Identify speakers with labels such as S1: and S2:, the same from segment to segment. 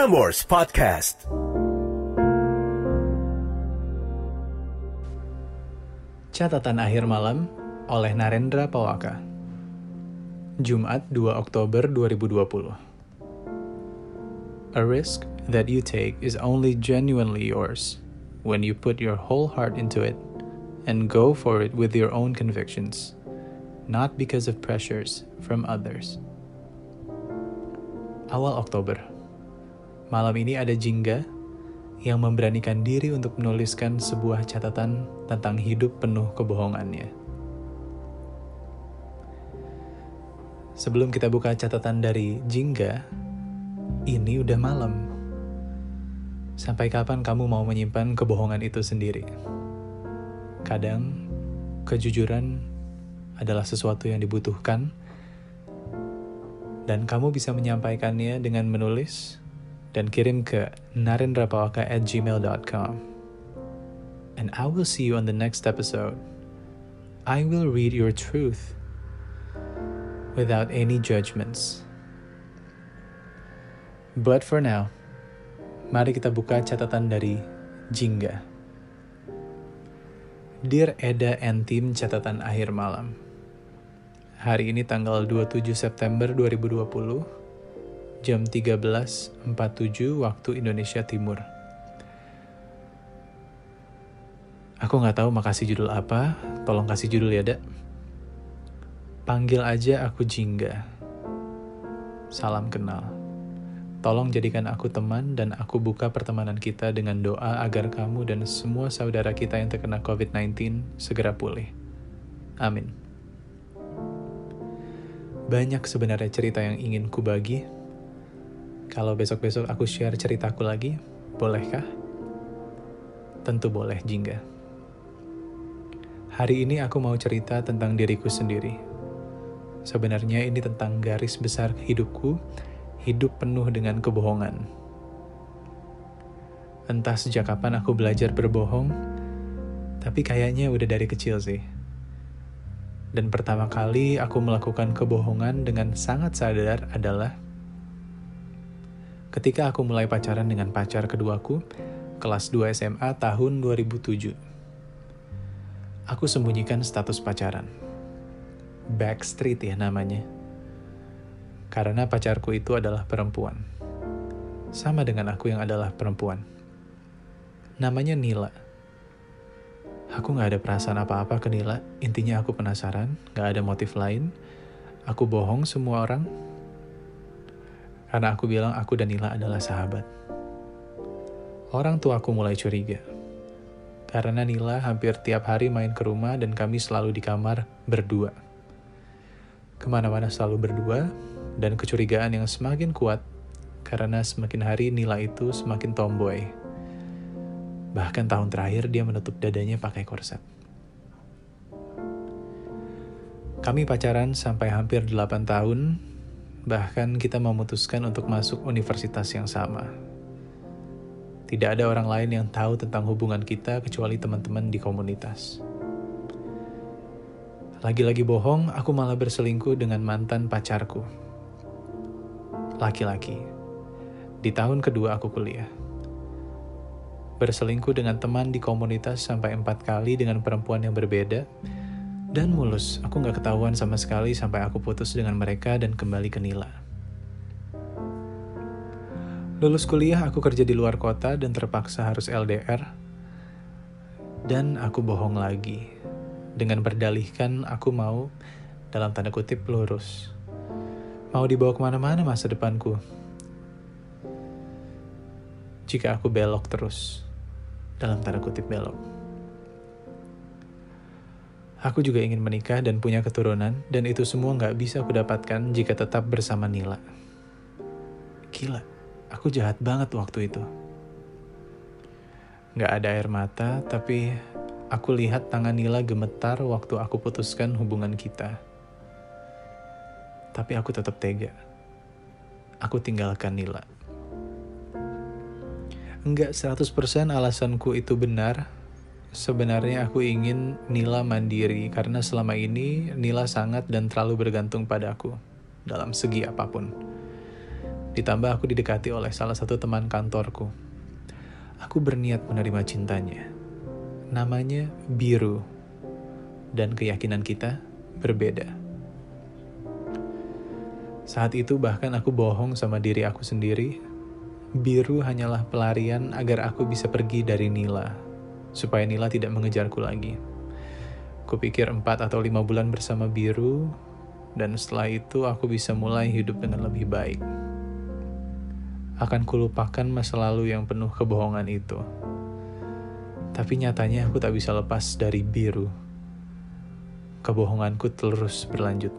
S1: Prambors Podcast.
S2: Catatan akhir malam oleh Narendra Pawaka. Jumat 2 Oktober 2020. A risk that you take is only genuinely yours when you put your whole heart into it and go for it with your own convictions, not because of pressures from others. Awal Oktober. Malam ini ada Jingga yang memberanikan diri untuk menuliskan sebuah catatan tentang hidup penuh kebohongannya. Sebelum kita buka catatan dari Jingga, ini udah malam. Sampai kapan kamu mau menyimpan kebohongan itu sendiri? Kadang, kejujuran adalah sesuatu yang dibutuhkan, dan kamu bisa menyampaikannya dengan menulis dan kirim ke narendrapawaka at gmail.com. And I will see you on the next episode. I will read your truth without any judgments. But for now, mari kita buka catatan dari Jingga. Dear Eda and Team Catatan Akhir Malam. Hari ini tanggal 27 September 2020, jam 13.47 waktu Indonesia Timur. Aku nggak tahu makasih judul apa, tolong kasih judul ya, Dak. Panggil aja aku Jingga. Salam kenal. Tolong jadikan aku teman dan aku buka pertemanan kita dengan doa agar kamu dan semua saudara kita yang terkena COVID-19 segera pulih. Amin. Banyak sebenarnya cerita yang ingin kubagi. Kalau besok-besok aku share ceritaku lagi, bolehkah? Tentu boleh, Jingga. Hari ini aku mau cerita tentang diriku sendiri. Sebenarnya ini tentang garis besar hidupku, hidup penuh dengan kebohongan. Entah sejak kapan aku belajar berbohong, tapi kayaknya udah dari kecil sih. Dan pertama kali aku melakukan kebohongan dengan sangat sadar adalah ketika aku mulai pacaran dengan pacar keduaku, kelas 2 SMA tahun 2007. Aku sembunyikan status pacaran Backstreet ya namanya. Karena pacarku itu adalah perempuan. Sama dengan aku yang adalah perempuan. Namanya Nila. Aku gak ada perasaan apa-apa ke Nila, intinya aku penasaran, gak ada motif lain. Aku bohong semua orang. Karena aku bilang aku dan Nila adalah sahabat. Orang tua aku mulai curiga. Karena Nila hampir tiap hari main ke rumah dan kami selalu di kamar berdua ke mana-mana selalu berdua, dan kecurigaan yang semakin kuat karena semakin hari Nila itu semakin tomboy. Bahkan tahun terakhir dia menutup dadanya pakai korset. Kami pacaran sampai hampir 8 tahun, bahkan kita memutuskan untuk masuk universitas yang sama. Tidak ada orang lain yang tahu tentang hubungan kita kecuali teman-teman di komunitas. Lagi-lagi bohong, aku malah berselingkuh dengan mantan pacarku. Laki-laki. Di tahun kedua aku kuliah. Berselingkuh dengan teman di komunitas sampai empat kali dengan perempuan yang berbeda. Dan mulus, aku gak ketahuan sama sekali sampai aku putus dengan mereka dan kembali ke Nila. Lulus kuliah, aku kerja di luar kota dan terpaksa harus LDR. Dan aku bohong lagi dengan berdalihkan aku mau, dalam tanda kutip, lurus. Mau dibawa ke mana-mana masa depanku. Jika aku belok terus, dalam tanda kutip belok. Aku juga ingin menikah dan punya keturunan, dan itu semua nggak bisa aku dapatkan jika tetap bersama Nila. Gila, aku jahat banget waktu itu. Nggak ada air mata, tapi Aku lihat tangan Nila gemetar waktu aku putuskan hubungan kita. Tapi aku tetap tega. Aku tinggalkan Nila. Enggak 100% alasanku itu benar. Sebenarnya aku ingin Nila mandiri karena selama ini Nila sangat dan terlalu bergantung padaku dalam segi apa pun. Ditambah aku didekati oleh salah satu teman kantorku. Aku berniat menerima cintanya. Namanya Biru. Dan keyakinan kita berbeda. Saat itu bahkan aku bohong sama diri aku sendiri. Biru hanyalah pelarian agar aku bisa pergi dari Nila. Supaya Nila tidak mengejarku lagi. Kupikir empat atau lima bulan bersama Biru, dan setelah itu aku bisa mulai hidup dengan lebih baik akan kulupakan masa lalu yang penuh kebohongan itu. Tapi nyatanya aku tak bisa lepas dari biru. Kebohonganku terus berlanjut.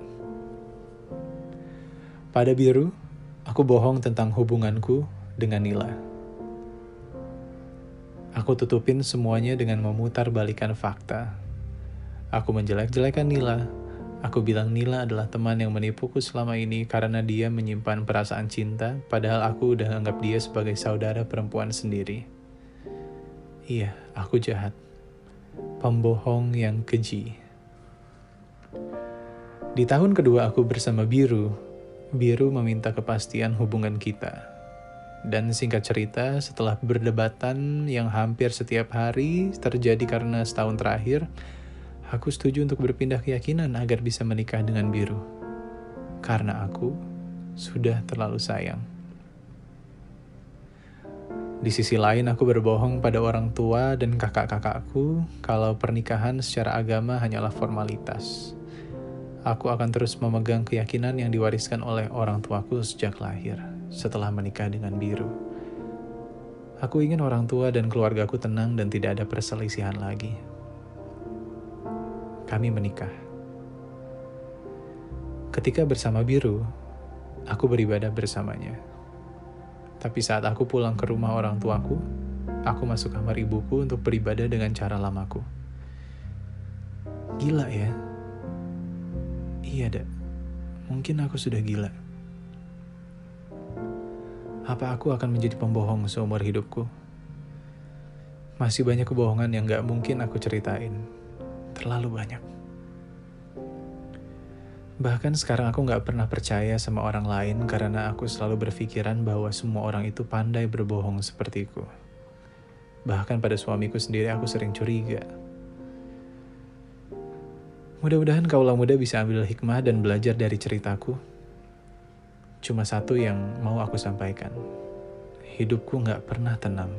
S2: Pada biru, aku bohong tentang hubunganku dengan Nila. Aku tutupin semuanya dengan memutar balikan fakta. Aku menjelek-jelekan Nila, Aku bilang Nila adalah teman yang menipuku selama ini karena dia menyimpan perasaan cinta, padahal aku udah anggap dia sebagai saudara perempuan sendiri. Iya, aku jahat. Pembohong yang keji. Di tahun kedua aku bersama Biru, Biru meminta kepastian hubungan kita. Dan singkat cerita, setelah berdebatan yang hampir setiap hari terjadi karena setahun terakhir, Aku setuju untuk berpindah keyakinan agar bisa menikah dengan biru. Karena aku sudah terlalu sayang. Di sisi lain, aku berbohong pada orang tua dan kakak-kakakku kalau pernikahan secara agama hanyalah formalitas. Aku akan terus memegang keyakinan yang diwariskan oleh orang tuaku sejak lahir, setelah menikah dengan biru. Aku ingin orang tua dan keluargaku tenang dan tidak ada perselisihan lagi kami menikah. Ketika bersama Biru, aku beribadah bersamanya. Tapi saat aku pulang ke rumah orang tuaku, aku masuk kamar ibuku untuk beribadah dengan cara lamaku. Gila ya? Iya, Dak. Mungkin aku sudah gila. Apa aku akan menjadi pembohong seumur hidupku? Masih banyak kebohongan yang gak mungkin aku ceritain terlalu banyak. Bahkan sekarang aku gak pernah percaya sama orang lain karena aku selalu berpikiran bahwa semua orang itu pandai berbohong sepertiku. Bahkan pada suamiku sendiri aku sering curiga. Mudah-mudahan kaulah muda bisa ambil hikmah dan belajar dari ceritaku. Cuma satu yang mau aku sampaikan. Hidupku gak pernah tenang.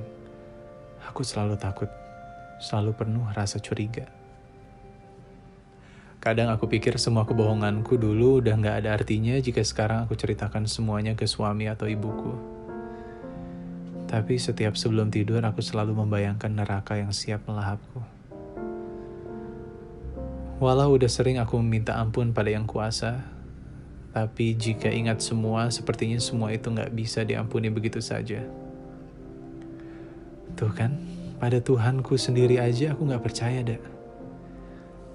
S2: Aku selalu takut, selalu penuh rasa curiga. Kadang aku pikir semua kebohonganku dulu udah gak ada artinya jika sekarang aku ceritakan semuanya ke suami atau ibuku. Tapi setiap sebelum tidur aku selalu membayangkan neraka yang siap melahapku. Walau udah sering aku meminta ampun pada yang kuasa, tapi jika ingat semua, sepertinya semua itu gak bisa diampuni begitu saja. Tuh kan, pada Tuhanku sendiri aja aku gak percaya, dak.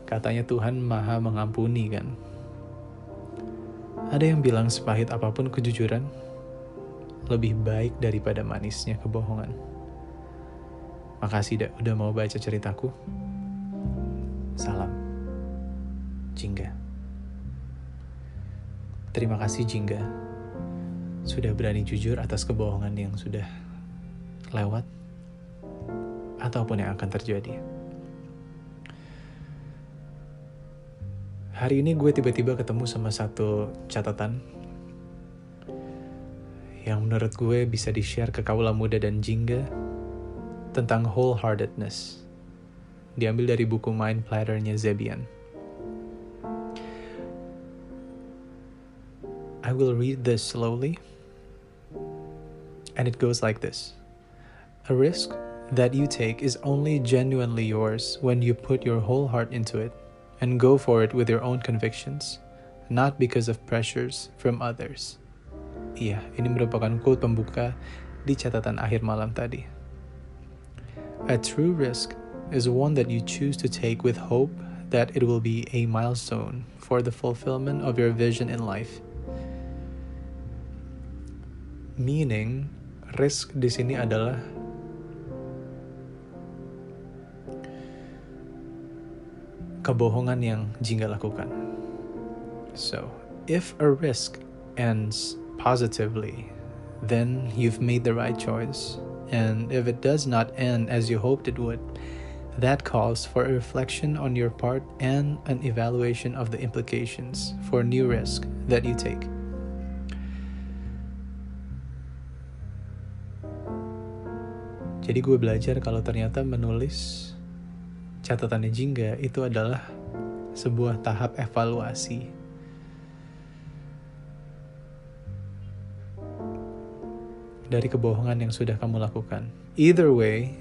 S2: Katanya Tuhan maha mengampuni kan. Ada yang bilang sepahit apa pun kejujuran, lebih baik daripada manisnya kebohongan. Makasih dak udah mau baca ceritaku. Salam. Jingga. Terima kasih Jingga. Sudah berani jujur atas kebohongan yang sudah lewat ataupun yang akan terjadi. Hari ini gue tiba-tiba ketemu sama satu catatan yang menurut gue bisa di-share ke kaula muda dan jingga tentang wholeheartedness. Diambil dari buku Mind Platter-nya Zebian. I will read this slowly. And it goes like this. A risk that you take is only genuinely yours when you put your whole heart into it and go for it with your own convictions, not because of pressures from others. Iya, ini merupakan quote pembuka di catatan akhir malam tadi. A true risk is one that you choose to take with hope that it will be a milestone for the fulfillment of your vision in life. Meaning, risk di sini adalah kebohongan yang Jingga lakukan. So, if a risk ends positively, then you've made the right choice. And if it does not end as you hoped it would, that calls for a reflection on your part and an evaluation of the implications for new risk that you take. Jadi gue belajar kalau ternyata menulis catatannya Jingga itu adalah sebuah tahap evaluasi. Dari kebohongan yang sudah kamu lakukan. Either way,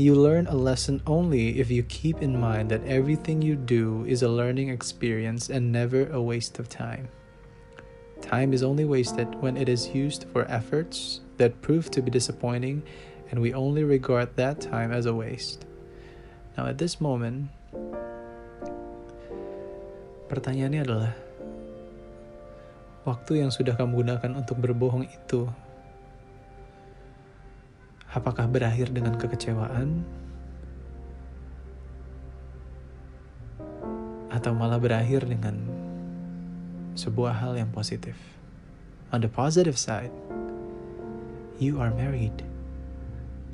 S2: you learn a lesson only if you keep in mind that everything you do is a learning experience and never a waste of time. Time is only wasted when it is used for efforts that prove to be disappointing and we only regard that time as a waste. Now, at this moment, pertanyaannya adalah: waktu yang sudah kamu gunakan untuk berbohong itu, apakah berakhir dengan kekecewaan, atau malah berakhir dengan sebuah hal yang positif? On the positive side, you are married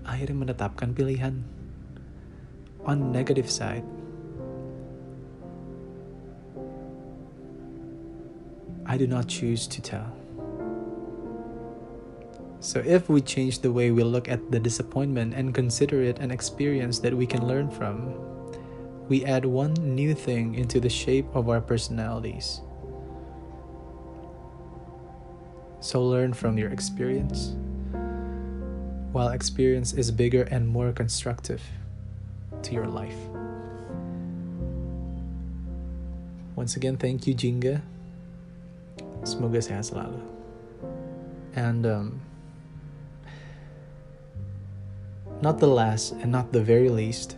S2: akhirnya menetapkan pilihan. On negative side, I do not choose to tell. So, if we change the way we look at the disappointment and consider it an experience that we can learn from, we add one new thing into the shape of our personalities. So, learn from your experience while experience is bigger and more constructive to your life. Once again, thank you, Jingga. Semoga sehat selalu. And um, not the last and not the very least,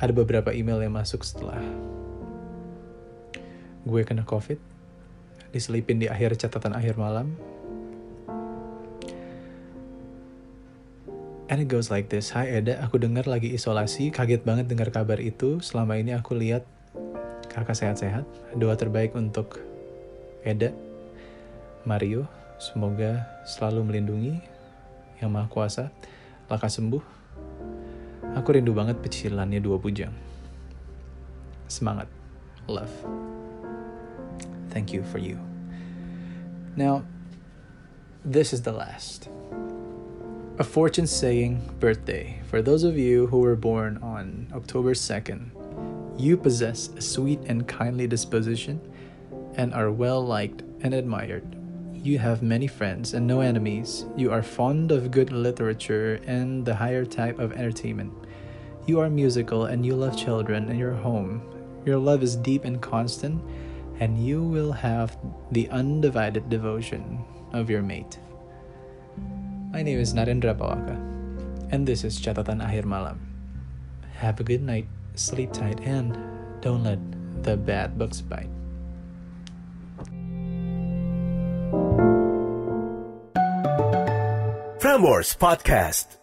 S2: ada beberapa email yang masuk setelah gue kena COVID, diselipin di akhir catatan akhir malam, And it goes like this. Hai Eda, aku dengar lagi isolasi, kaget banget dengar kabar itu. Selama ini aku lihat kakak sehat-sehat. Doa terbaik untuk Eda, Mario. Semoga selalu melindungi yang maha kuasa. Laka sembuh. Aku rindu banget pecilannya dua bujang. Semangat. Love. Thank you for you. Now, this is the last. A fortune saying birthday. For those of you who were born on October 2nd, you possess a sweet and kindly disposition and are well liked and admired. You have many friends and no enemies. You are fond of good literature and the higher type of entertainment. You are musical and you love children and your home. Your love is deep and constant, and you will have the undivided devotion of your mate. My name is Narendra Pawaka, and this is Catatan Akhir Malam. Have a good night, sleep tight, and don't let the bad bugs bite.
S1: Frameworks Podcast